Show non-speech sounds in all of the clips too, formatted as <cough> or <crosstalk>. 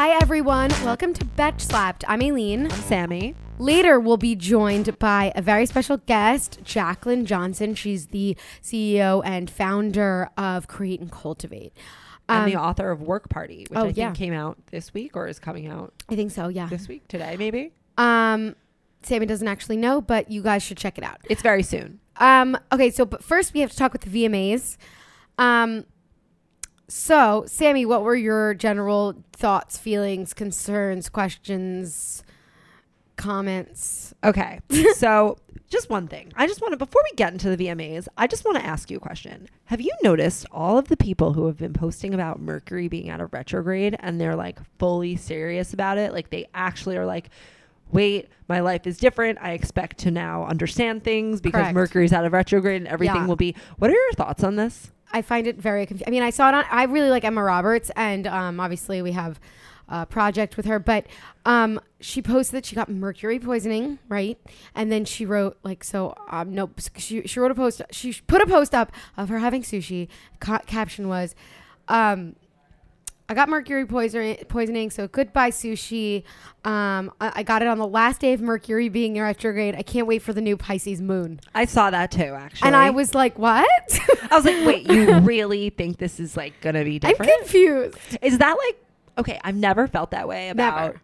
Hi, everyone. Welcome to Betch Slapped. I'm Aileen. I'm Sammy. Later, we'll be joined by a very special guest, Jaclyn Johnson. She's the CEO and founder of Create and Cultivate. Um, the author of Work Party, which oh, I think yeah. came out this week or is coming out I think so, yeah. this week, today maybe. Um, Sammy doesn't actually know, but you guys should check it out. It's very soon. Um, okay, so but first we have to talk with the VMAs. Um, so Sammy, what were your general thoughts, feelings, concerns, questions, comments? Okay. <laughs> so, just one thing. I just want to, before we get into the VMAs, I just want to ask you a question. Have you noticed all of the people who have been posting about Mercury being out of retrograde and they're like fully serious about it? Like, they actually are like, wait, my life is different. I expect to now understand things because Correct. Mercury's out of retrograde and everything Yeah. will be. What are your thoughts on this? I find it very. I mean, I saw it on. I really like Emma Roberts, and um, obviously we have a project with her. But um, she posted that she got mercury poisoning, right? And then she wrote like, so um, no, she she wrote a post. She put a post up of her having sushi. Ca- caption was, um, I got mercury poisoning, so goodbye sushi. Um, I, I got it on the last day of Mercury being in retrograde. I can't wait for the new Pisces moon. I saw that too, actually. And I was like, what? I was like, wait, you <laughs> really think this is like gonna be different? I'm confused. is that like okay? I've never felt that way about Never.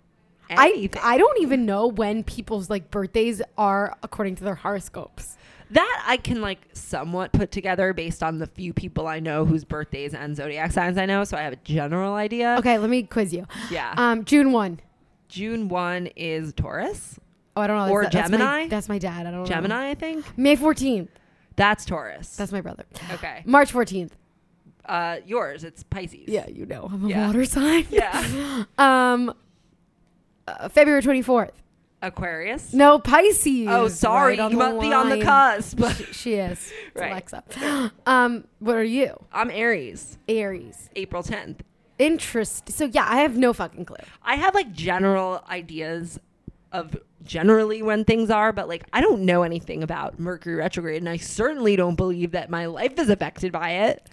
I. I don't even know when people's like birthdays are according to their horoscopes. That I can like somewhat put together based on the few people I know whose birthdays and zodiac signs I know, so I have a general idea. Okay, let me quiz you. Yeah. Um, June one. June one is Taurus, Oh, I don't know. Or That's- that's my- Gemini? That's my, dad. I don't know. Gemini, I think. May fourteenth. That's Taurus. That's my brother. okay. March fourteenth. Uh, yours, it's Pisces. Yeah, you know, I'm a Yeah. water sign. Yeah. <laughs> Um, uh, February twenty fourth. Aquarius. No, Pisces. Oh, sorry. Right you must be on the cusp. She, she is. <laughs> Right. Alexa. <gasps> Um, what are you? I'm Aries. Aries. April 10th. Interest. So yeah, I have no fucking clue. I have like general ideas of generally when things are, but like I don't know anything about Mercury retrograde, and I certainly don't believe that my life is affected by it.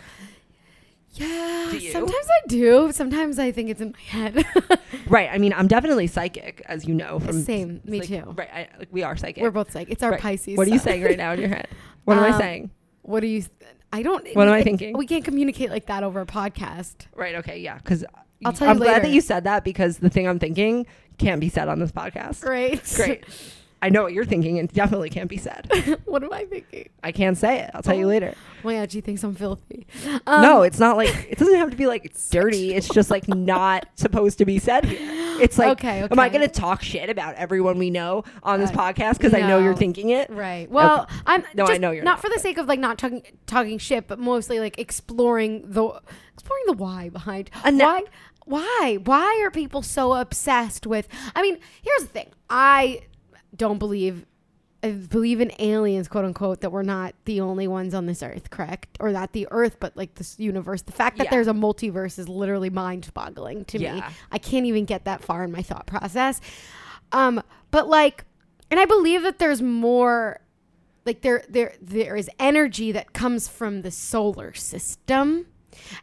Yeah, sometimes I do. Sometimes I think it's in my head. <laughs> Right. I mean, I'm definitely psychic, as you know from Same, me like, too. Right. I, like we are psychic. We're both psychic. it's our Right. Pisces. What are you saying right now in your head? <laughs> What am I Um, saying? What are you? I don't. What am I thinking? We can't communicate like that over a podcast. Right. Okay. Yeah. Because I'll tell you I'm glad that you said that because the thing I'm thinking can't be said on this podcast. Great. Great. <laughs> I know what you're thinking, and definitely can't be said. <laughs> what am I thinking? I can't say it. I'll tell you Oh. later. Oh my god, she thinks I'm filthy. Um, no, it's not like it doesn't have to be like <laughs> it's dirty. It's just like not <laughs> supposed to be said here. It's like, Okay, okay. am I going to talk shit about everyone we know on this Uh, podcast because I know you're thinking it? Right. Well, I'm No, I know you're not not, for the sake of like not talking talking shit, but mostly like exploring the exploring the why behind And why why why are people so obsessed with? I mean, here's the thing. I don't believe I believe in aliens, quote unquote, that we're not the only ones on this earth, correct? Or not the earth, but like this universe. The fact that Yeah. there's a multiverse is literally mind boggling to me. I can't even get that far in my thought process. Um, but like, and I believe that there's more like there there there is energy that comes from the solar system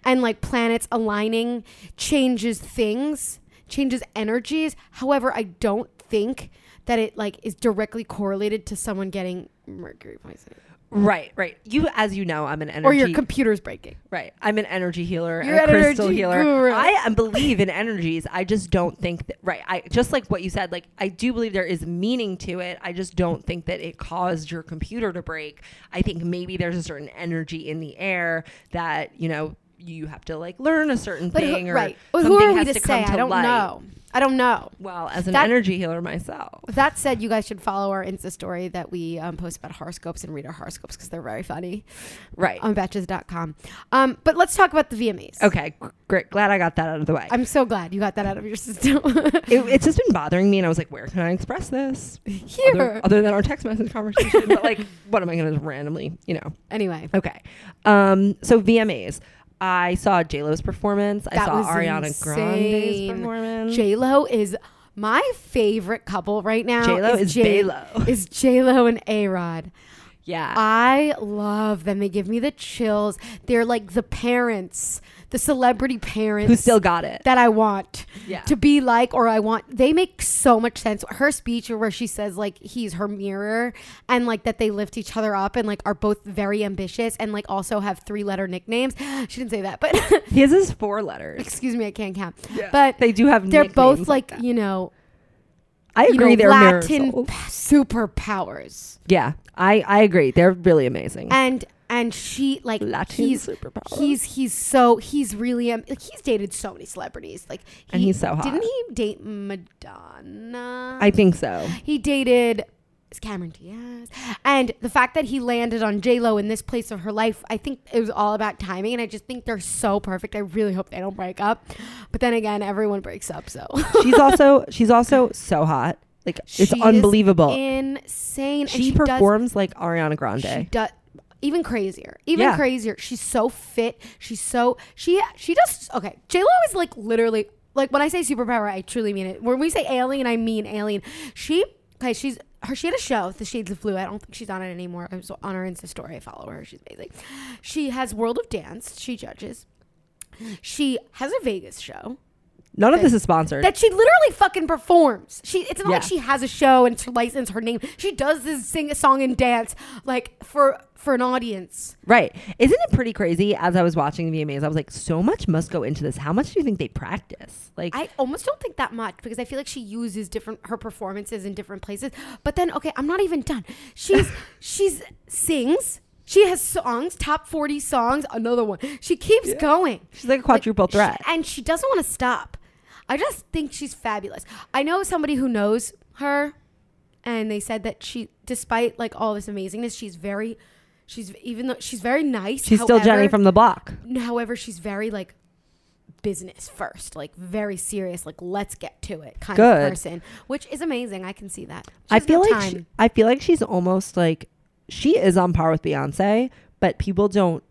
and like planets aligning changes things changes energies however i don't think that it like is directly correlated to someone getting mercury poisoning Right, right. You, as you know, I'm an energy. or your computer's breaking right. I'm an energy healer, You're a an crystal healer. guru. I believe in energies. I just don't think that. Right. I just like what you said. Like I do believe there is meaning to it. I just don't think that it caused your computer to break. I think maybe there's a certain energy in the air that you know you have to like learn a certain but thing who, or right Well, something who are we has to, to come say to i don't light. know i don't know Well, as an That- energy healer myself. that said you guys should follow our insta story that we um, post about horoscopes and read our horoscopes because they're very funny Right. on betches.com um, but let's talk about the vmas Okay, great. Glad I got that out of the way. i'm so glad you got that out of your system <laughs> it, it's just been bothering me, and I was like, where can I express this? here Other, other than our text message conversation. but like, <laughs> what am I going to randomly, you know? anyway Okay. Um. So VMAs. I saw J Lo's performance. I saw Ariana Grande's performance. J Lo is my favorite couple right now. J-Lo is J- J-Lo. Is J Lo and A Rod. yeah. I love them. They give me the chills. They're like the parents the celebrity parents Who still got it? that I want Yeah. to be like, or I want. They make so much sense. Her speech, where she says like he's her mirror, and like that they lift each other up, and like are both very ambitious, and like also have three letter nicknames. <gasps> She didn't say that, but <laughs> His is four letters. excuse me, I can't count. Yeah. But They do have. Nicknames. They're both nicknames like you know, I you agree. know, they're Latin p- superpowers, Yeah, I I agree. They're really amazing. and and she like Latin he's superpower. he's he's so he's really um, like he's dated so many celebrities like And he's so hot. didn't he date Madonna I think so. he dated Cameron Diaz and the fact that he landed on J Lo in this place of her life I think it was all about timing and I just think they're so perfect I really hope they don't break up but then again everyone breaks up so <laughs> She's also she's also so hot. Like it's She unbelievable. insane she, she does performs like Ariana She Grande. does even crazier, even Yeah. crazier. She's so fit. She's so she she does okay. J Lo is like literally like when I say superpower, I truly mean it. When we say alien, I mean alien. She okay. She's her. She had a show, The Shades of Blue. I don't think she's on it anymore. I was on her Insta story. I follow her. She's amazing. She has World of Dance. She judges. She has a Vegas show None of this is sponsored. that she literally fucking performs. She it's not like Yeah. she has a show and to license her name. She does this sing a song and dance like for for an audience. right. Isn't it pretty crazy? As I was watching the VMAs, I was like, so much must go into this. How much do you think they practice? Like, I almost don't think that much because I feel like she uses different her performances in different places. But then okay, I'm not even done. She's <laughs> she's sings. She has songs, top 40 songs, another one. She keeps going. she's like a quadruple threat. she- and she doesn't want to stop. I just think she's fabulous. I know somebody who knows her, and they said that she, despite like all this amazingness, she's very, she's even though she's very nice. she's still Jenny from the block. However, she's very like business first, like very serious, like let's get to it kind Good. of person, which is amazing. I can see that. I feel like she. I feel like she's almost like she is on par with Beyonce, but people don't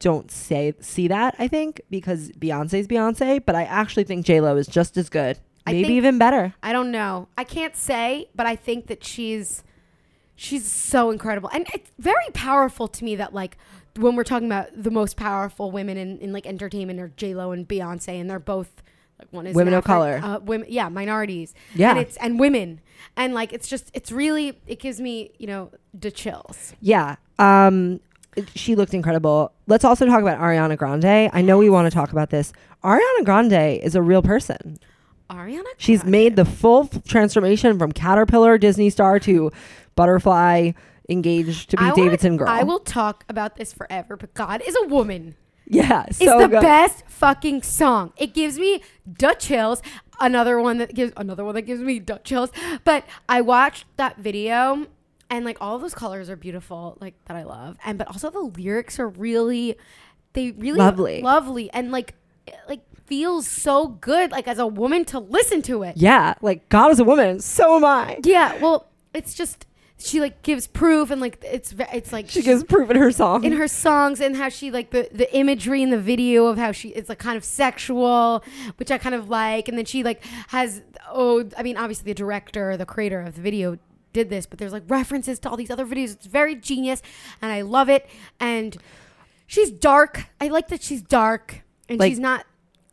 don't say see that. I think because Beyonce's Beyonce, but I actually think J Lo is just as good, I maybe think- even better. I don't know. I can't say, but I think that she's she's so incredible. And it's very powerful to me that like when we're talking about the most powerful women in, in like entertainment are J Lo and Beyonce and they're both like one is Women of color. uh, women yeah, minorities. Yeah. And it's and women. And like it's just it's really it gives me, you know, the chills. Yeah. Um she looked incredible. Let's also talk about Ariana Grande. I know we want to talk about this. Ariana Grande is a real person. Ariana She's Grande. made the full transformation from caterpillar Disney star to butterfly engaged to be I wanna- Davidson girl. I will talk about this forever, but God is a woman. Yeah, so the good. best fucking song. It gives me Dutch chills. Another one that gives another one that gives me Dutch chills. But I watched that video and like all of those colors are beautiful, like that I love. And but also the lyrics are really they really Lovely. lovely and like like feels so good like as a woman to listen to it. Yeah, like God is a woman. So am I. Yeah, well, it's just she like gives proof and like it's it's like She gives proof in her song. in her songs and how she like the the imagery in the video of how she it's like kind of sexual which i kind of like and then she like has oh i mean obviously the director the creator of the video did this but there's like references to all these other videos it's very genius and i love it and she's dark i like that she's dark and Like, she's not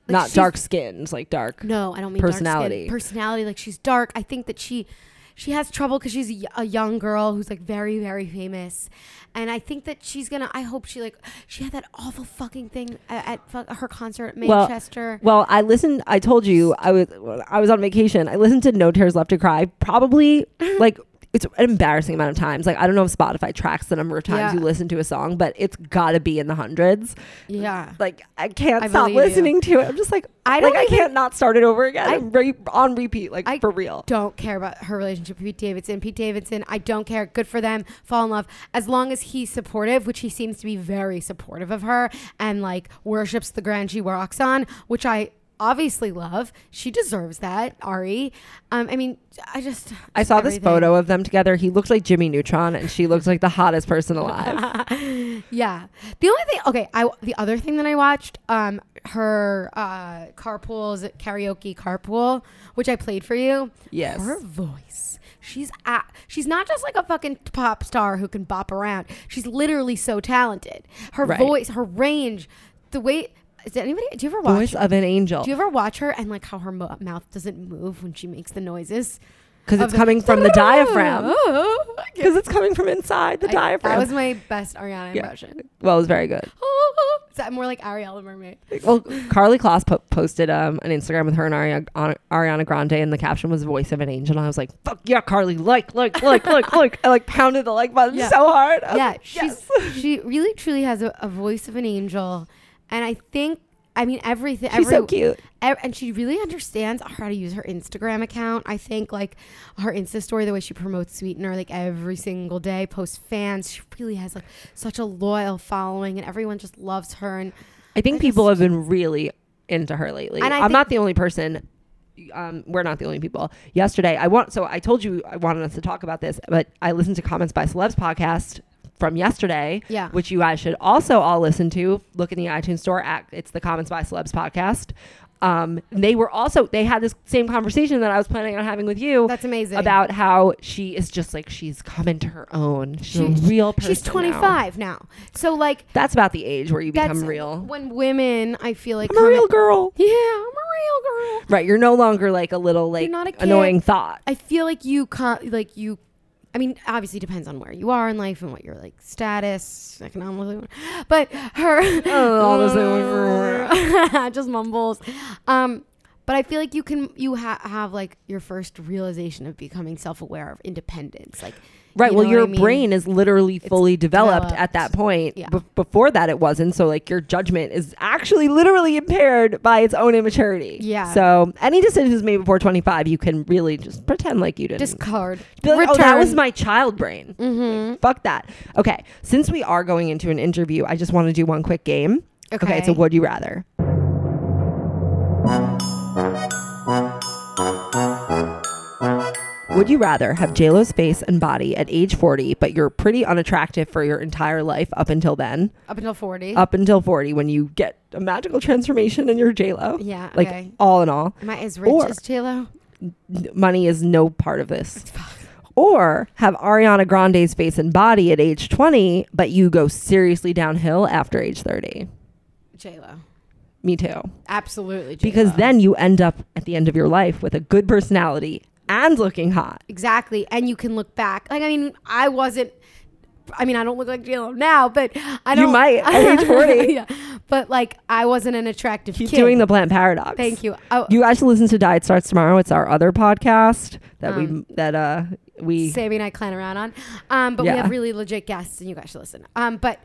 like, Not she's- dark skins, like dark. no, I don't mean Personality. Dark skin. Personality, like she's dark. I think that she she has trouble because she's a young girl who's like very very famous, and I think that she's gonna. I hope she like she had that awful fucking thing at, at her concert at Well, Manchester. Well, I listened. I told you I was I was on vacation. I listened to No Tears Left to Cry probably <laughs> like it's an embarrassing amount of times. Like I don't know if Spotify tracks the number of times Yeah. you listen to a song, but it's got to be in the hundreds. yeah, Like I can't I stop believe you. listening to it. I'm just like I like I can't not start it over again. I- I'm re- on repeat, like I for real. don't care about her relationship with Pete Davidson. Pete Davidson, I don't care. Good for them. Fall in love as long as he's supportive, which he seems to be very supportive of her and like worships the ground she walks on, which I obviously love. She deserves that, Ari. Um, I mean, I just I saw this photo of them together. He looked like Jimmy Neutron, and she looks like the hottest person alive. <laughs> yeah. The only thing, okay, I the other thing that I watched, um, her uh, carpool's karaoke carpool, which I played for you. Yes. Her voice. She's at, she's not just like a fucking pop star who can bop around. She's literally so talented. Her Right. voice, her range, the way Is anybody? Do you ever watch? Voice of an angel. do you ever watch her and like how her mo- mouth doesn't move when she makes the noises? Because it's coming from the diaphragm. <laughs> Because it's coming from inside the I- diaphragm. That was my best Ariana Yeah. impression. well, it was very good. <laughs> Is that more like Ariel the Mermaid? Well, Karlie Kloss po- posted um, an Instagram with her and Ari- Ari- Ariana Grande, and the caption was "Voice of an Angel." And I was like, "Fuck yeah, Carly! Like, like, like, like, <laughs> like!" I like pounded the like button Yeah. so hard. Yeah, like, she's yes. she really truly has a, a voice of an angel, and I think I mean everything. she's every, so cute. ev- and she really understands how to use her Instagram account. I think like her Insta story, the way she promotes Sweetener, like every single day, posts fans. She really has like such a loyal following, and everyone just loves her. And I think I people just- have been really into her lately. And I I'm think- not the only person. Um, we're not the only people. Yesterday, I want so I told you I wanted us to talk about this, but I listened to Comments by Celebs podcast from yesterday, yeah, which you guys should also all listen to. Look in the iTunes store at it's the Comments by Celebs podcast. Um, they were also they had this same conversation that I was planning on having with you that's amazing. about how she is just like she's come into her own. She's a real person. she's 25 now. so like That's about the age where you become real. when women I feel like I'm a real girl. yeah, I'm a real girl. Right, you're no longer like a little like not a kid. annoying thought. I feel like you con- like you I mean, obviously depends on where you are in life and what your like status economically, but her Oh, all the same. <laughs> just mumbles. Um, but I feel like you can you ha- have like your first realization of becoming self aware of independence, like Right. You well, your I mean? brain is literally It's fully developed, at that point. Yeah. Be- before that, it wasn't. So, like, your judgment is actually literally impaired by its own immaturity. Yeah. So, any decisions made before 25, you can really just pretend like you didn't. discard. Like, oh, that was my child brain. Mm-hmm. Fuck that. Okay. Since we are going into an interview, I just want to do one quick game. Okay. Okay. It's a would you rather. Would you rather have JLo's face and body at age 40, but you're pretty unattractive for your entire life up until then? Up until forty. Up until 40, when you get a magical transformation and you're JLo? yeah. Like, okay. all in all, Am I as rich or- as J Lo? n- money is no part of this. Or have Ariana Grande's face and body at age 20, but you go seriously downhill after age 30. J Lo. Me too. Absolutely. Because J-Lo. then you end up at the end of your life with a good personality and looking hot. Exactly. And you can look back. Like, I mean, I wasn't. I mean, I don't look like J Lo now, but I don't. You might at age <laughs> 40. yeah. But like, I wasn't an attractive Keep kid. doing the plant paradox. Thank you. Oh, You guys should listen to Diet Starts Tomorrow. It's our other podcast that Um, we that uh we Sammy and I clown around on. Um, but Yeah. we have really legit guests, and you guys should listen. Um, but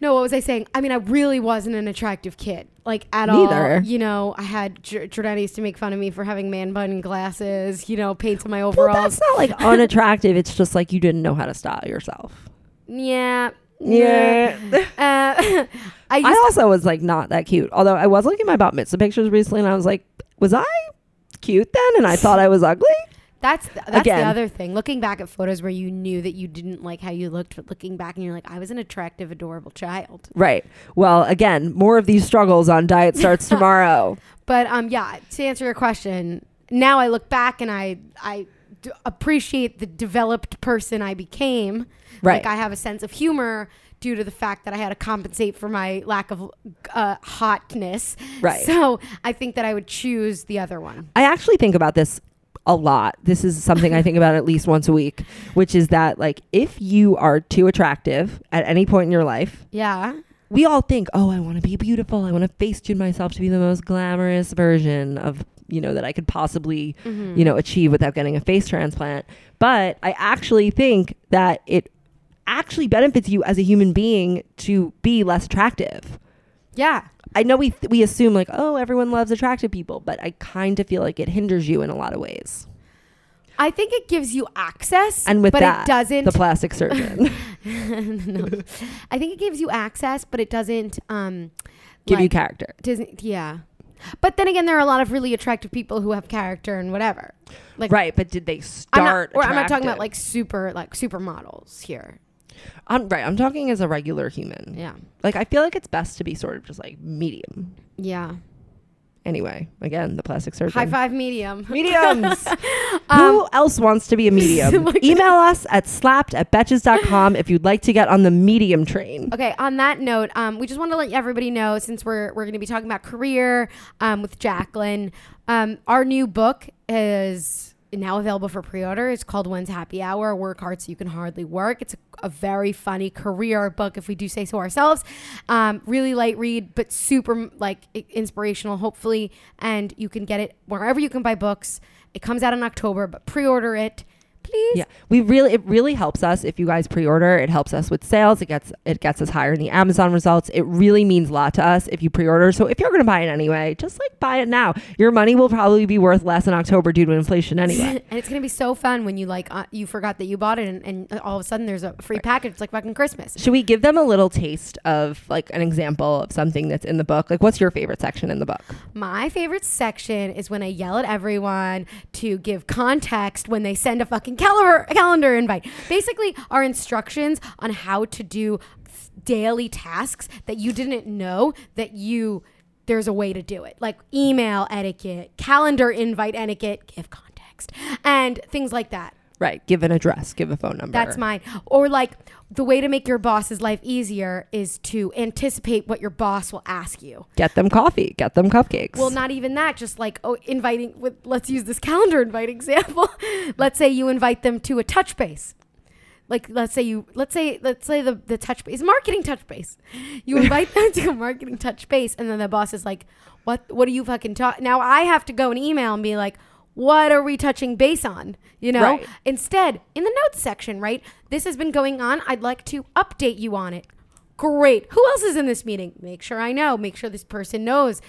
no, what was I saying? I mean, I really wasn't an attractive kid, like at Neither. all. You know, I had J- Jordana used to make fun of me for having man bun glasses. You know, paint on my overalls. well, that's not like unattractive. It's just like you didn't know how to style yourself. yeah. Yeah. Uh, <laughs> I I also was like not that cute. Although I was looking at my bat mitzvah pictures recently, and I was like, was I cute then? And I thought I was ugly. That's th- that's Again. the other thing. Looking back at photos where you knew that you didn't like how you looked, but looking back and you're like, I was an attractive, adorable child. Right. Well, again, more of these struggles on Diet Starts <laughs> Tomorrow. But um, yeah. To answer your question, now I look back and I I d- appreciate the developed person I became. Right. Like I have a sense of humor due to the fact that I had to compensate for my lack of uh, hotness. Right. So I think that I would choose the other one. I actually think about this a lot. This is something I think about at least once a week, which is that like if you are too attractive at any point in your life, Yeah. we all think, "Oh, I want to be beautiful. I want to face tune myself to be the most glamorous version of, you know, that I could possibly, Mm-hmm. you know, achieve without getting a face transplant." But I actually think that it actually benefits you as a human being to be less attractive. Yeah. I know we we assume like, "Oh, everyone loves attractive people," but I kind of feel like it hinders you in a lot of ways. I think it gives you access, And with but that, it doesn't. the plastic surgeon <laughs> no. I think it gives you access, but it doesn't um, give you character. doesn't yeah. But then again, there are a lot of really attractive people who have character and whatever. Like Right, but did they I'm not, start? or I'm not talking about like super like supermodels here. I'm right. I'm talking as a regular human. Yeah, Like I feel like it's best to be sort of just like medium. yeah. Anyway, again, the plastic surgeon. High five, medium. Mediums. <laughs> Um, Who else wants to be a medium? <laughs> Email us at slapped at betches.com if you'd like to get on the medium train. Okay, on that note, um, we just want to let everybody know since we're we're going to be talking about career um, with Jaclyn, um, our new book is now available for pre-order. It's called When's Happy Hour: Work Hard So You Can Hardly Work. It's a, a very funny career book, if we do say so ourselves. Um, really light read, but super like inspirational, hopefully. And you can get it wherever you can buy books. It comes out in October, but pre-order it, please. Yeah, we really it really helps us if you guys pre-order. It helps us with sales. It gets it gets us higher in the Amazon results. It really means a lot to us if you pre-order. So if you're going to buy it anyway, just like buy it now. Your money will probably be worth less in October due to inflation <laughs> anyway. and it's gonna be so fun when you like uh, you forgot that you bought it and, and all of a sudden there's a free package. It's like fucking Christmas. Should we give them a little taste of like an example of something that's in the book? Like what's your favorite section in the book? My favorite section is when I yell at everyone to give context when they send a fucking calendar calendar invite. Basically, our instructions on how to do daily tasks that you didn't know that you there's a way to do it. Like email etiquette, calendar invite etiquette, give context, and things like that. Right, give an address, give a phone number. That's mine. Or like the way to make your boss's life easier is to anticipate what your boss will ask you. Get them coffee, get them cupcakes. Well, not even that. Just like oh, inviting. With, let's use this calendar invite example. <laughs> let's say you invite them to a touch base. Like let's say you let's say let's say the the touch base marketing touch base. You <laughs> invite them to a marketing touch base, and then the boss is like, "What? What are you fucking talking? Now I have to go and email and be like, "What are we touching base on?" You know. Right. Instead, in the notes section, right? This has been going on. I'd like to update you on it. Great. Who else is in this meeting? Make sure I know. Make sure this person knows.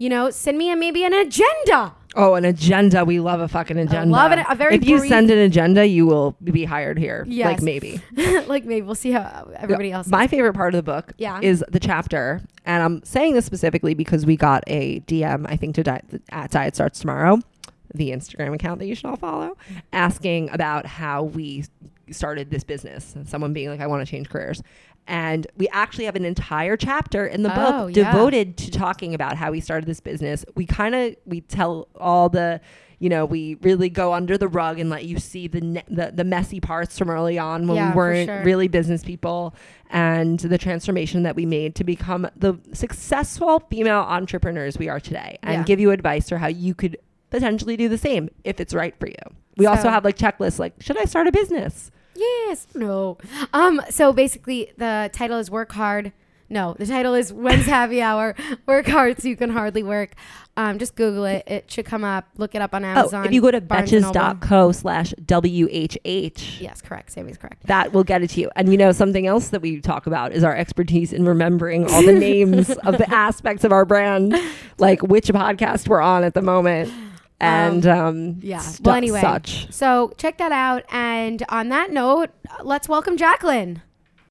You know, send me a, maybe an agenda. Oh, an agenda. We love a fucking agenda. love it. A very If you brief- send an agenda, you will be hired here. Yes. Like maybe. <laughs> like maybe we'll see how everybody else. My favorite part of the book Yeah. is the chapter, and I'm saying this specifically because we got a DM. I think to diet, at Diet Starts Tomorrow, the Instagram account that you should all follow, asking about how we started this business. And someone being like, "I want to change careers." And we actually have an entire chapter in the Oh, book yeah. devoted to talking about how we started this business. We kind of we tell all the you know we really go under the rug and let you see the ne- the, the messy parts from early on when Yeah, we weren't sure. really business people and the transformation that we made to become the successful female entrepreneurs we are today and Yeah. give you advice for how you could potentially do the same if it's right for you. We also have like checklists like should I start a business? Yes. No. Um. So basically, the title is "Work Hard." No, the title is "When's <laughs> Happy Hour." Work hard so you can hardly work. Um. Just Google it. It should come up. Look it up on Amazon. oh, if you go to betches.co slash WHH. Yes, correct. Sammy's correct. That will get it to you. And you know, something else that we talk about is our expertise in remembering all the <laughs> names of the aspects of our brand, like which podcast we're on at the moment. And um, yeah. stu- Well, anyway. such. So check that out. And on that note, let's welcome Jaclyn.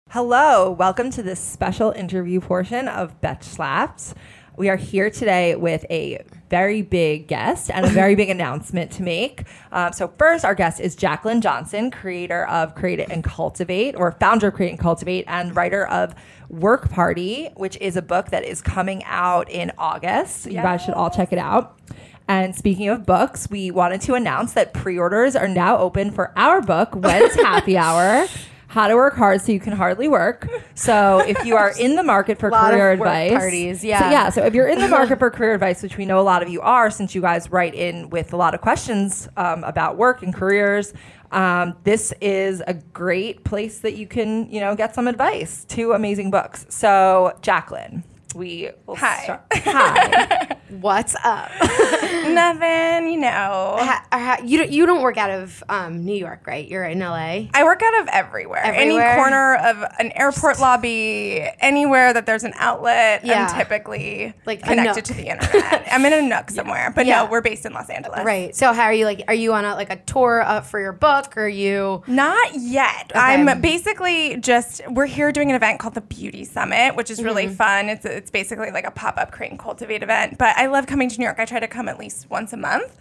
Hello, welcome to this special interview portion of Betch Slaps. We are here today with a very big guest and a very big <laughs> announcement to make. Um, so, first, our guest is Jaclyn Johnson, creator of Create It and Cultivate, or founder of Create and Cultivate, and writer of Work Party, which is a book that is coming out in August. You guys should all check it out. And speaking of books, we wanted to announce that pre orders are now open for our book, When's <laughs> Happy Hour? How to Work Hard So You Can Hardly Work. So, if you are in the market for <laughs> career advice, parties, yeah. So, yeah. So, if you're in the market for <laughs> career advice, which we know a lot of you are, since you guys write in with a lot of questions um, about work and careers, um, this is a great place that you can, you know, get some advice. Two amazing books. So, Jaclyn, we will Hi. start. Hi. What's up? <laughs> Nothing, you know. Ha- ha- you don't, you don't work out of um, New York, right? You're in LA. I work out of everywhere. Everywhere? Any corner of an airport lobby, anywhere that there's an outlet, Yeah. I'm typically Like connected to the internet. I'm in a nook <laughs> somewhere, but Yeah. no, we're based in Los Angeles. Right. So how are you like? Are you on a like a tour uh, for your book? Or are you? Not yet. I'm basically just we're here doing an event called the Beauty Summit, which is Mm-hmm. really fun. It's it's basically like a pop up create and cultivate event. But I love coming to New York. I try to come at least once a month.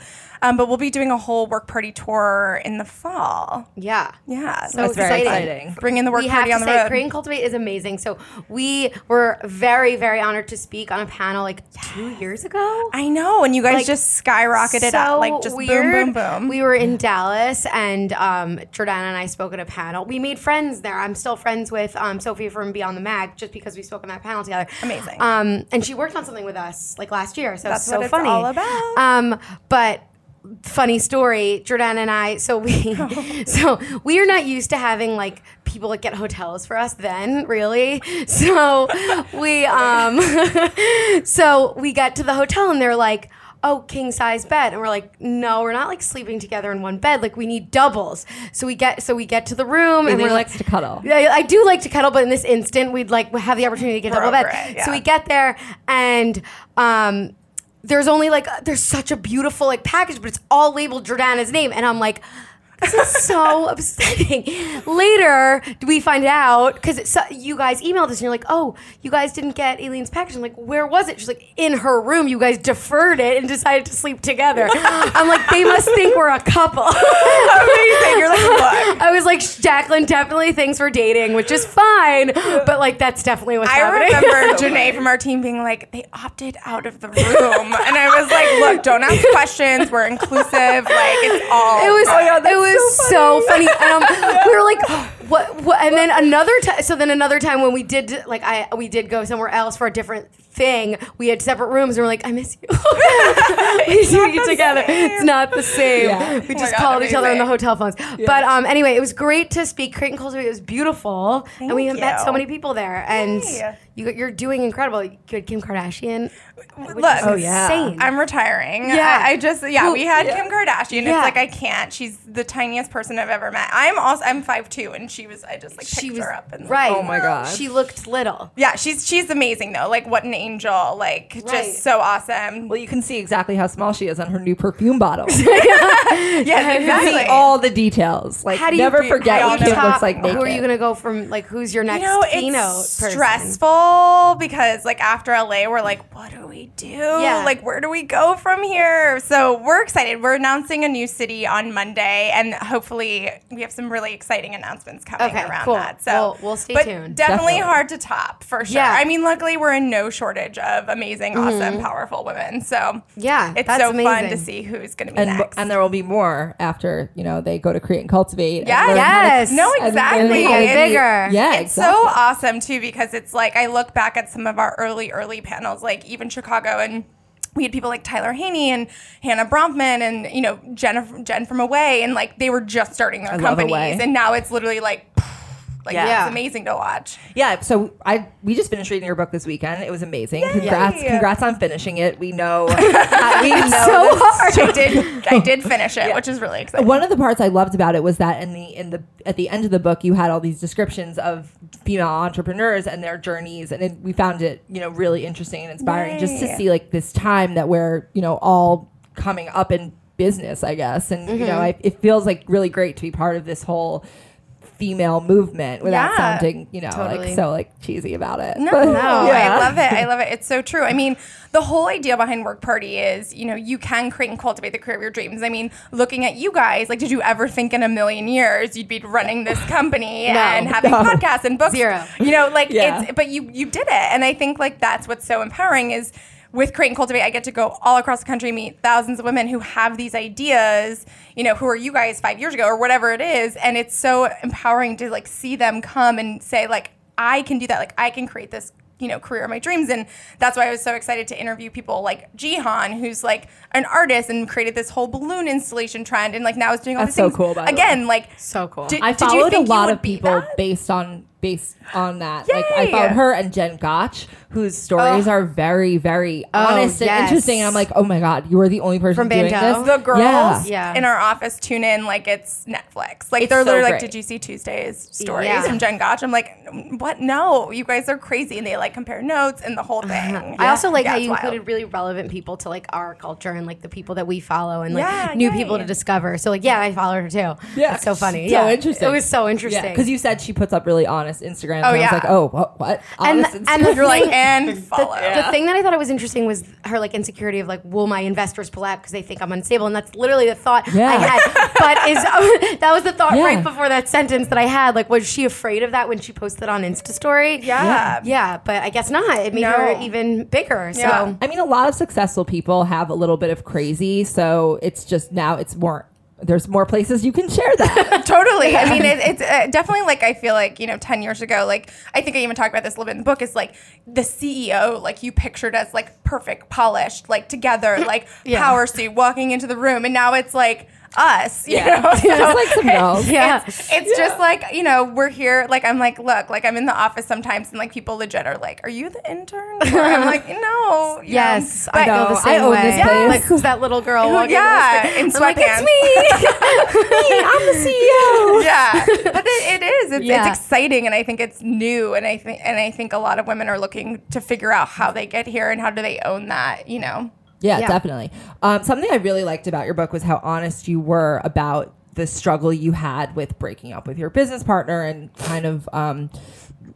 Um, but we'll be doing a whole work party tour in the fall. Yeah. Yeah, So That's exciting. exciting. Bringing the work we party have on to the say, road. Create and Cultivate is amazing. So we were very, very honored to speak on a panel like two years ago. I know, and you guys Like, just skyrocketed up, like just boom, boom, boom. We were in Dallas, and um, Jordana and I spoke at a panel. We made friends there. I'm still friends with um, Sophie from Beyond the Mag, just because we spoke on that panel together. Amazing. Um, and she worked on something with us like last year, so That's it's so what it's funny. all about. Um, but funny story jordana and i so we <laughs> so we are not used to having like people that get hotels for us then really. So we um <laughs> so we got to the hotel and they're like oh king size bed. And we're like no we're not like sleeping together in one bed. Like we need doubles. So we get so we get to the room and Aileen we're like to cuddle. yeah, I do like to cuddle, but in this instant, we'd like have the opportunity to get We're double bed. it, So we get there, and um, there's only like there's such a beautiful like package, but it's all labeled Jordana's name, and I'm like. This is so <laughs> upsetting. Later, we find out because so, you guys emailed us and you're like, "Oh, you guys didn't get Aileen's package." I'm like, "Where was it?" She's like, "In her room." You guys deferred it and decided to sleep together. <laughs> I'm like, "They must think we're a couple." <laughs> Amazing. You're like, look. I was like, Jaclyn definitely thinks we're dating, which is fine, but like that's definitely what's I happening. I remember Janae from our team being like, they opted out of the room. And I was like, look, don't ask questions. We're inclusive. Like, it's all. it was good. it was so funny, and um, we were like, <laughs> what, what? And then another time, so then another time when we did like I we did go somewhere else for a different thing. We had separate rooms, and we're like, I miss you. <laughs> <laughs> we do it together. It's not the same. Yeah. We Oh just God, called each other on the hotel phones. But um, anyway, it was great to speak. Crate and It was beautiful, and we Thank met so many people there. And you, you're doing incredible. You had Kim Kardashian. Which Look, is Oh, yeah. I'm retiring. Yeah. I, I just yeah, Who- we had Kim Kardashian. Yeah. It's like I can't. She's the tiniest person I've ever met. I'm also I'm five two, and she was I just like picked she was her up and right. Oh my God. She looked little. Yeah, she's she's amazing though. Like what an angel. Like Right. just so awesome. Well, you can see exactly how small she is on her new perfume bottle. <laughs> yeah, <laughs> yes, exactly. see all the details. Like, How do you never be- forget how what do Kim top- looks like naked. Who are you gonna go from? Like, who's your next you know, keynote it's stressful because like after LA, we're like, what do we do? Yeah. Like, where do we go from here? So we're excited. We're announcing a new city on Monday, and hopefully we have some really exciting announcements coming Okay, around cool. that. So We'll- we'll stay but tuned. Definitely, Definitely. hard to top for sure. Yeah. I mean, luckily we're in no shortage of amazing, awesome, powerful women. So Mm-hmm. Yeah, it's that's so fun to see who's going to be and, next. and there will be more after you know they go to create and cultivate. Yeah. learn how to- Yes. No, exactly. and They how bigger. Yeah, It's exactly. so awesome too because it's like I look back at some of our early, early panels, like even Chicago, and we had people like Tyler Haney and Hannah Bronfman and you know Jen, Jen from Away, and like they were just starting their I companies, and now it's literally like. Like Yeah. it's amazing to watch. Yeah, so I we just finished reading your book this weekend. It was amazing. Congrats, Yay. congrats on finishing it. We know, <laughs> uh, we know so hard. I did, I did <laughs> finish it, which is really exciting. One of the parts I loved about it was that in the in the at the end of the book you had all these descriptions of female entrepreneurs and their journeys, and it, we found it you know really interesting and inspiring just to see like this time that we're you know all coming up in business, I guess, and you know I, it feels like really great to be part of this whole female movement without Yeah. sounding you know Totally. like so like cheesy about it. No, <laughs> But, I love it. I love it. It's so true. I mean, the whole idea behind Work Party is, you know, you can create and cultivate the career of your dreams. I mean, looking at you guys, like, did you ever think in a million years you'd be running this <laughs> company and having no. podcasts and books? Zero. You know, like <laughs> Yeah. it's, but you you did it, and I think like that's what's so empowering is. With Create and Cultivate, I get to go all across the country, meet thousands of women who have these ideas, you know, who are you guys five years ago or whatever it is. And it's so empowering to like see them come and say, like, I can do that. Like, I can create this you know career of my dreams and that's why i was so excited to interview people like jihan who's like an artist and created this whole balloon installation trend and like now is doing all That's these so things cool, by the again like So cool. did, I did you followed a lot of people based on based on that. Like I found her and Jen Gotch, whose stories Oh. are very, very Oh, honest and yes. interesting. And I'm like, oh my god, you are the only person From doing ban.do? this. the girls Yeah. Yeah. in our office tune in like it's Netflix. Like It's they're so literally like, "Did you see Tuesday's stories Yeah. from Jen Gotch?" I'm like, "What? No, you guys are crazy." And they like compare notes and the whole uh-huh. thing. I also like Yeah, how you wild. included really relevant people to like our culture and like the people that we follow and like Yeah, new yay. people to discover. So like yeah, I followed her too. Yeah. it's so funny. So yeah, interesting. It was so interesting. because you said she puts up really honest honest Instagram. Oh, and I yeah. was like, oh, what? what? And- Honest and Instagram? the You're like, thing- and follow. The thing that I thought was interesting was her like insecurity of like, will my investors pull out because they think I'm unstable, and that's literally the thought Yeah. I had. But is <laughs> that was the thought Yeah. right before that sentence that I had? Like, was she afraid of that when she posted on Insta story? Yeah. yeah, but I guess not. It made No. her even bigger. Yeah. So I mean, a lot of successful people have a little bit of crazy, so it's just now it's more. There's more places you can share that. <laughs> totally. I mean, it, it's uh, definitely like I feel like you know, ten years ago, like I think I even talked about this a little bit in the book. Is like the CEO, like you pictured as like perfect, polished, like together, <clears throat> like Yeah. power suit, walking into the room, and now it's like us. You Yeah. know, <laughs> It's like some girls. Yeah. It's, it's just like you know, we're here. Like I'm like, look, like I'm in the office sometimes, and like people legit are like, "Are you the intern?" Or I'm like, <laughs> "No." you know. yes, But- I feel the same I own way. this place. Like who's that little girl? walking yeah, in in the street? I'm like, sweatpants. it's <laughs> me. I'm the CEO. yeah, but it, it is. It's, Yeah. it's exciting, and I think it's new, and I think and I think a lot of women are looking to figure out how they get here and how do they own that. You know. Yeah, Yeah. definitely. Um, something I really liked about your book was how honest you were about the struggle you had with breaking up with your business partner and kind of um,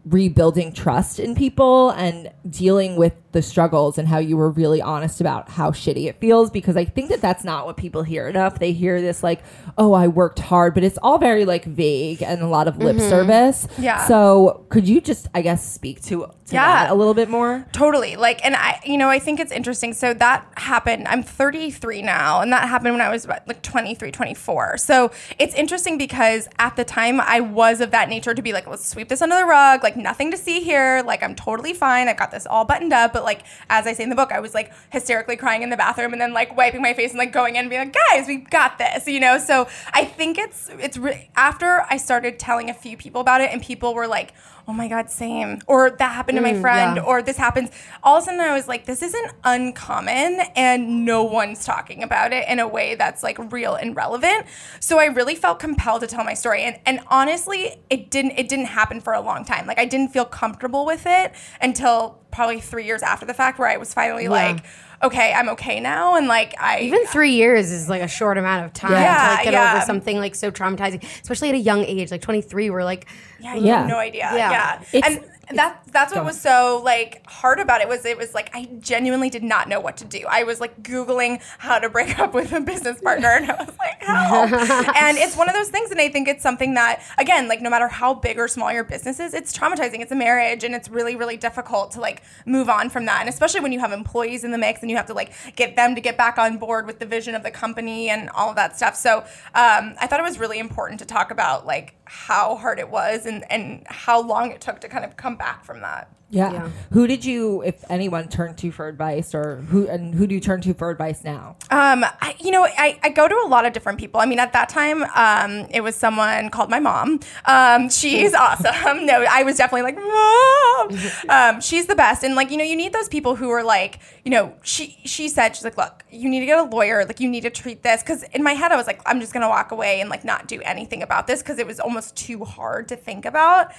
rebuilding trust in people and dealing with the struggles and how you were really honest about how shitty it feels because I think that that's not what people hear enough. They hear this like, "Oh, I worked hard," but it's all very like vague and a lot of lip mm-hmm. service. Yeah. So, could you just I guess speak to, to Yeah. that a little bit more? Totally. Like, and I, you know, I think it's interesting. So that happened, I'm 33 now, and that happened when I was about, like 23, 24. So it's interesting because at the time I was of that nature to be like, let's sweep this under the rug, like nothing to see here. Like, I'm totally fine. I've got this all buttoned up. But like, as I say in the book, I was like hysterically crying in the bathroom and then like wiping my face and like going in and being like, guys, we got this, you know? So I think it's, it's re- after I started telling a few people about it and people were like, oh my God, same. Or that happened to my mm, friend yeah. or this happens. All of a sudden, I was like, this isn't uncommon, and no one's talking about it in a way that's like real and relevant. So I really felt compelled to tell my story, and and honestly, it didn't it didn't happen for a long time. Like I didn't feel comfortable with it until probably three years after the fact, where I was finally like, okay, I'm okay now, and like I Even three years is like a short amount of time Yeah, to like get yeah. over something like so traumatizing, especially at a young age, like 23. We're like, Yeah, you Yeah. have no idea. Yeah. Yeah. It's- and that that's what was so like hard about it was it was like I genuinely did not know what to do. I was like googling how to break up with a business <laughs> partner and I was like, help. <laughs> and it's one of those things and I think it's something that again, like no matter how big or small your business is, it's traumatizing. It's a marriage and it's really really difficult to like move on from that. And especially when you have employees in the mix and you have to like get them to get back on board with the vision of the company and all of that stuff. So, um, I thought it was really important to talk about like how hard it was and, and how long it took to kind of come back from that. Yeah. Yeah. Who did you, if anyone, turn to for advice, or who and who do you turn to for advice now? Um, I, you know, I, I go to a lot of different people. I mean, at that time, um, it was someone called my mom. Um, she's <laughs> awesome. <laughs> No, I was definitely like, mom. <laughs> Um, she's the best. And like, you know, you need those people who are like, you know, she she said she's like, look, you need to get a lawyer. Like, you need to treat this because in my head, I was like, I'm just gonna walk away and like not do anything about this because it was almost too hard to think about.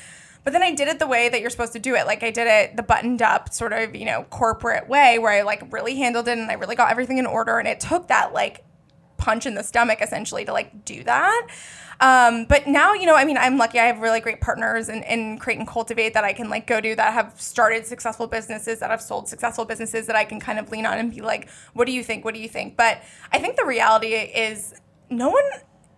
But then I did it the way that you're supposed to do it. Like I did it the buttoned up sort of, you know, corporate way where I like really handled it and I really got everything in order. And it took that like punch in the stomach essentially to like do that. Um, but now, you know, I mean, I'm lucky I have really great partners in, in Create and Cultivate that I can like go to that have started successful businesses, that have sold successful businesses that I can kind of lean on and be like, what do you think? What do you think? But I think the reality is no one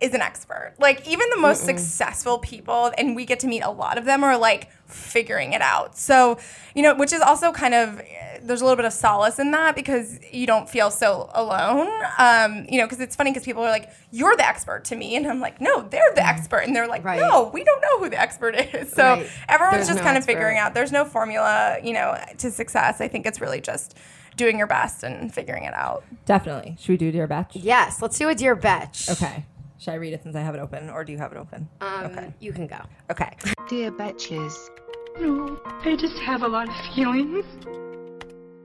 is an expert. Like even the most successful people, and we get to meet a lot of them, are like figuring it out. So you know, which is also kind of there's a little bit of solace in that because you don't feel so alone. Um, you know, because it's funny because people are like, "You're the expert" to me, and I'm like, "No, they're the expert," and they're like, Right. "No, we don't know who the expert is." <laughs> So Right. everyone's There's just no kind of figuring out. There's no formula, you know, to success. I think it's really just doing your best and figuring it out. Definitely. Should we do Dear Betch? yes, let's do a dear betch. Okay. Should I read it since I have it open, or do you have it open? Um, Okay. You can go. Okay. Dear Betches, No, I just have a lot of feelings.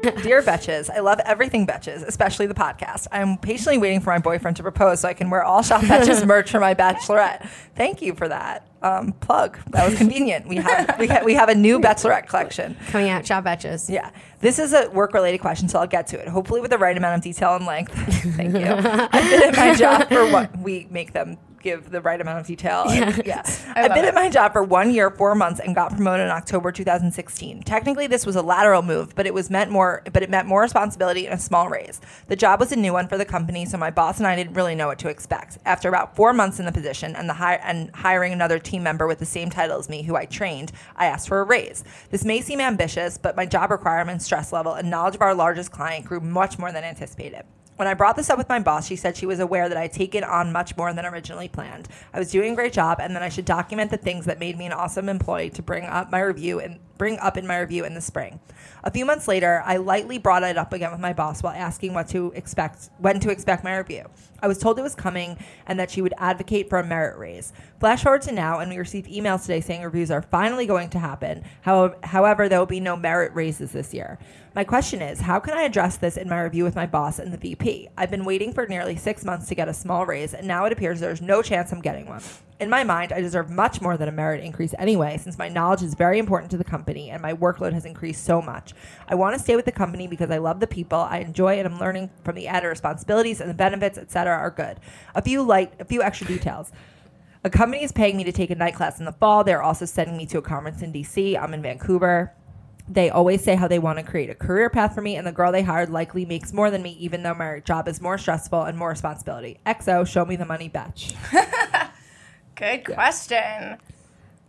<laughs> Dear Betches, I love everything Betches, especially the podcast. I'm patiently waiting for my boyfriend to propose so I can wear all Shop Betches <laughs> merch for my bachelorette. Thank you for that. Um, plug. That was convenient. We have we, ha- we have a new bachelorette collection. Coming out, shop betches. Yeah. This is a work related question, so I'll get to it. Hopefully with the right amount of detail and length. <laughs> Thank you. I've been at my job for what we make them give the right amount of detail. <laughs> And, yeah. I I've been it. at my job for one year, four months, and got promoted in October 2016. Technically, this was a lateral move, but it was meant more. But it meant more responsibility and a small raise. The job was a new one for the company, so my boss and I didn't really know what to expect. After about four months in the position and the hi- and hiring another team member with the same title as me, who I trained, I asked for a raise. This may seem ambitious, but my job requirements, stress level, and knowledge of our largest client grew much more than anticipated. When I brought this up with my boss, she said she was aware that I'd taken on much more than originally planned. I was doing a great job, and then I should document the things that made me an awesome employee to bring up my review and bring up in my review in the spring. A few months later, I lightly brought it up again with my boss while asking what to expect, when to expect my review. I was told it was coming and that she would advocate for a merit raise. Flash forward to now, and we received emails today saying reviews are finally going to happen. However, however, there will be no merit raises this year. My question is, how can I address this in my review with my boss and the VP? I've been waiting for nearly six months to get a small raise, and now it appears there's no chance I'm getting one. In my mind, I deserve much more than a merit increase anyway, since my knowledge is very important to the company and my workload has increased so much. I want to stay with the company because I love the people, I enjoy it, I'm learning from the added responsibilities and the benefits, etc., are good. A few light, a few extra details. A company is paying me to take a night class in the fall. They're also sending me to a conference in DC. I'm in Vancouver. They always say how they want to create a career path for me, and the girl they hired likely makes more than me, even though my job is more stressful and more responsibility. XO, show me the money, bitch. <laughs> Good question.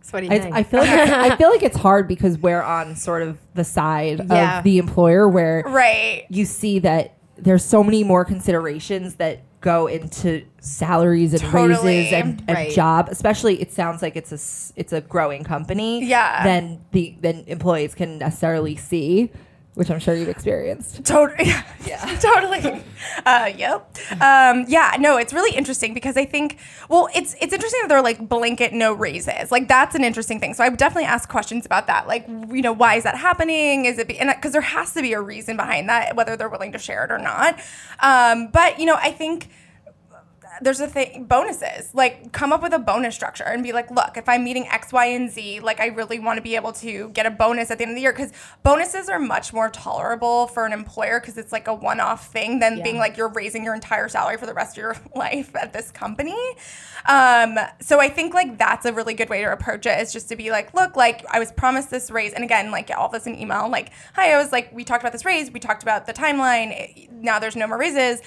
So what do you I, think? I feel like it's, I <laughs> feel like it's hard because we're on sort of the side Yeah. of the employer where Right. you see that there's so many more considerations that go into salaries and Totally. raises and, and Right. job especially it sounds like it's a it's a growing company Yeah. than the than employees can necessarily see which i'm sure you've experienced Totally. <laughs> Yeah. <laughs> totally. Uh, yep. Um, yeah. No, it's really interesting because I think, well, it's it's interesting that they're like blanket no raises. Like that's an interesting thing. So I would definitely ask questions about that. Like, you know, why is that happening? Is it be, and because there has to be a reason behind that, whether they're willing to share it or not. Um, but you know, I think there's a thing bonuses. Like come up with a bonus structure and be like look if i'm meeting x y and z like i really want to be able to get a bonus at the end of the year. Because bonuses are much more tolerable for an employer because it's like a one-off thing than being like you're raising your entire salary for the rest of your <laughs> life at this company. Um, so i think like that's a really good way to approach it is just to be like look like i was promised this raise. And again like all this in email like hi i was like we talked about this raise. We talked about the timeline. Now there's no more raises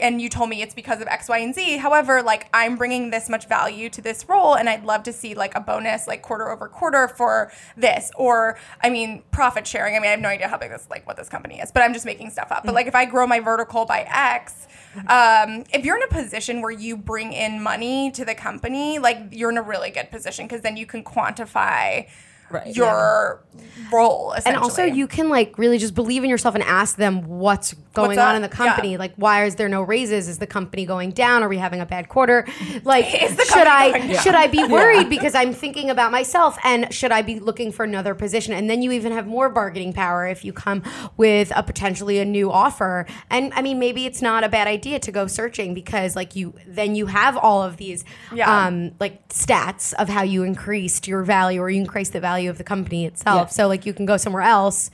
and you told me it's because of X, Y, and Z. However, like I'm bringing this much value to this role, and I'd love to see like a bonus, like quarter over quarter for this, or I mean, profit sharing. I mean, I have no idea how big this, like, what this company is, but I'm just making stuff up. But like, if I grow my vertical by X, <laughs> um, if you're in a position where you bring in money to the company, like you're in a really good position because then you can quantify. Right. Your role, and also you can like really just believe in yourself and ask them what's going What's on in the company. Yeah. like why is there no raises? Is the company going down? Are we having a bad quarter? Like <laughs> should i should i be <laughs> worried because i'm thinking about myself? And should i be looking for another position? And then you even have more bargaining power if you come with a potentially a new offer. And i mean maybe it's not a bad idea to go searching because like you then you have all of these Yeah. um like stats of how you increased your value or you increased the value of the company itself Yeah. so like you can go somewhere else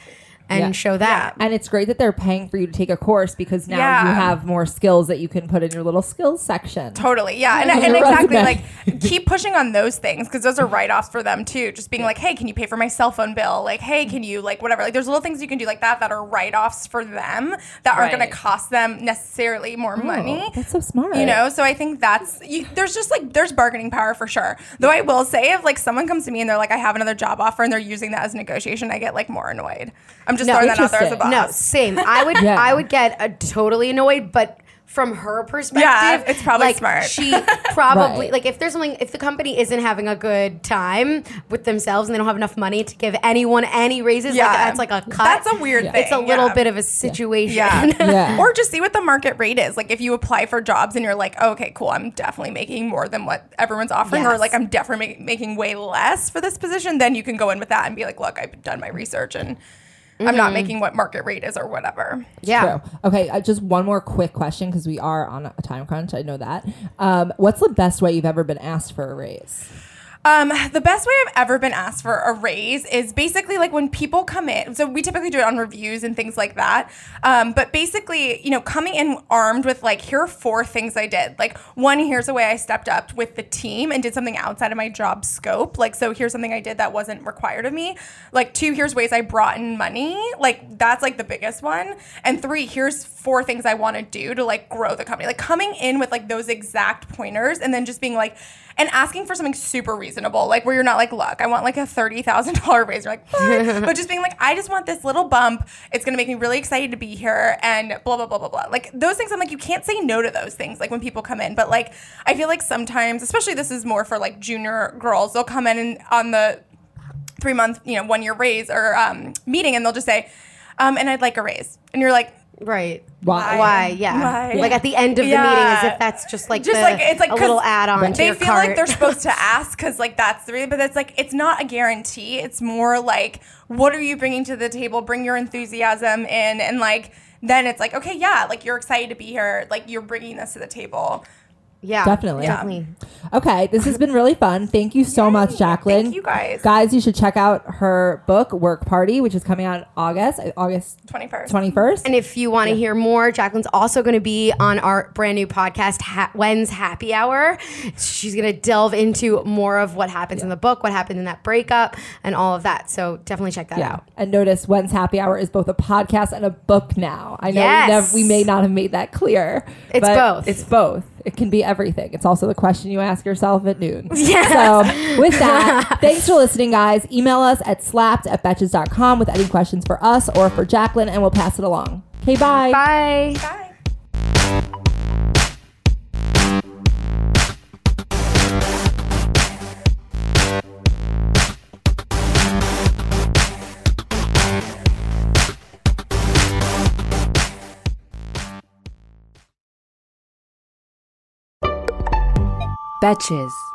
and Yeah. show that and it's great that they're paying for you to take a course because now Yeah. you have more skills that you can put in your little skills section Totally, yeah, and, On and exactly resume. like <laughs> keep pushing on those things because those are write offs for them too. Just being like, hey, can you pay for my cell phone bill? Like, hey, mm. can you like whatever? Like, there's little things you can do like that that are write offs for them that aren't going to cost them necessarily more oh, money. Oh, that's so smart You know, so I think that's you, there's just like there's bargaining power for sure. Though I will say, if like someone comes to me and they're like, I have another job offer, and they're using that as negotiation, I get like more annoyed. I'm just No, throwing that out there as a boss. No, same. I would Yeah. I would get a, totally annoyed, but from her perspective, yeah, it's probably like, smart. She probably Right. like if there's something if the company isn't having a good time with themselves and they don't have enough money to give anyone any raises, Yeah. like that's like a cut. That's a weird It's a little yeah. bit of a situation. Yeah. <laughs> Yeah. <laughs> or just see what the market rate is. Like if you apply for jobs and you're like, oh, okay, cool, I'm definitely making more than what everyone's offering, or like I'm definitely ma- making way less for this position, then you can go in with that and be like, look, I've done my research and I'm Mm-hmm. not making what market rate is or whatever. yeah. True. Okay, uh, just one more quick question because we are on a time crunch. I know that. Um, what's the best way you've ever been asked for a raise? Um, the best way I've ever been asked for a raise is basically like when people come in. So we typically do it on reviews and things like that. Um, but basically, you know, coming in armed with like, here are four things I did. Like, one, here's a way I stepped up with the team and did something outside of my job scope. Like, so here's something I did that wasn't required of me. Like, two, here's ways I brought in money. Like, that's like the biggest one. And three, here's four things I want to do to like grow the company. Like, coming in with like those exact pointers and then just being like, and asking for something super reasonable, like where you're not like, look, I want like a thirty thousand dollar raise. You're like, what? <laughs> but just being like, I just want this little bump. It's gonna make me really excited to be here, and blah blah blah blah blah. Like those things, I'm like, you can't say no to those things. Like when people come in, but like I feel like sometimes, especially this is more for like junior girls, they'll come in and on the three month, you know, one year raise or um, meeting, and they'll just say, um, and I'd like a raise, and you're like. Right. Why? Why? Yeah. Why? Like at the end of the Yeah. meeting, as if that's just like just the- like it's like a 'cause little add-on They feel cart. like they're supposed to <laughs> ask because like that's the reason, but it's like it's not a guarantee. It's more like what are you bringing to the table? Bring your enthusiasm in, and like then it's like okay, yeah, like you're excited to be here. Like you're bringing this to the table. Yeah, Definitely. definitely. Okay, this has been really fun. Thank you so much, Jaclyn. Thank you guys. Guys, you should check out her book, Work Party, which is coming out August, uh, August Twenty first. 21st. And if you want to hear more, Jaclyn's also going to be on our brand new podcast, ha- When's Happy Hour. She's going to delve into more of what happens in the book, what happened in that breakup, and all of that. So definitely check that yeah. out. And notice When's Happy Hour is both a podcast and a book now. I know Yes. we, nev- we may not have made that clear. It's but both. It's both. It can be everything. It's also the question you ask yourself at noon. <laughs> Yes. So with that, <laughs> thanks for listening, guys. Email us at slapped at betches.com with any questions for us or for Jaclyn, and we'll pass it along. Okay, bye. Bye. Bye. Betches.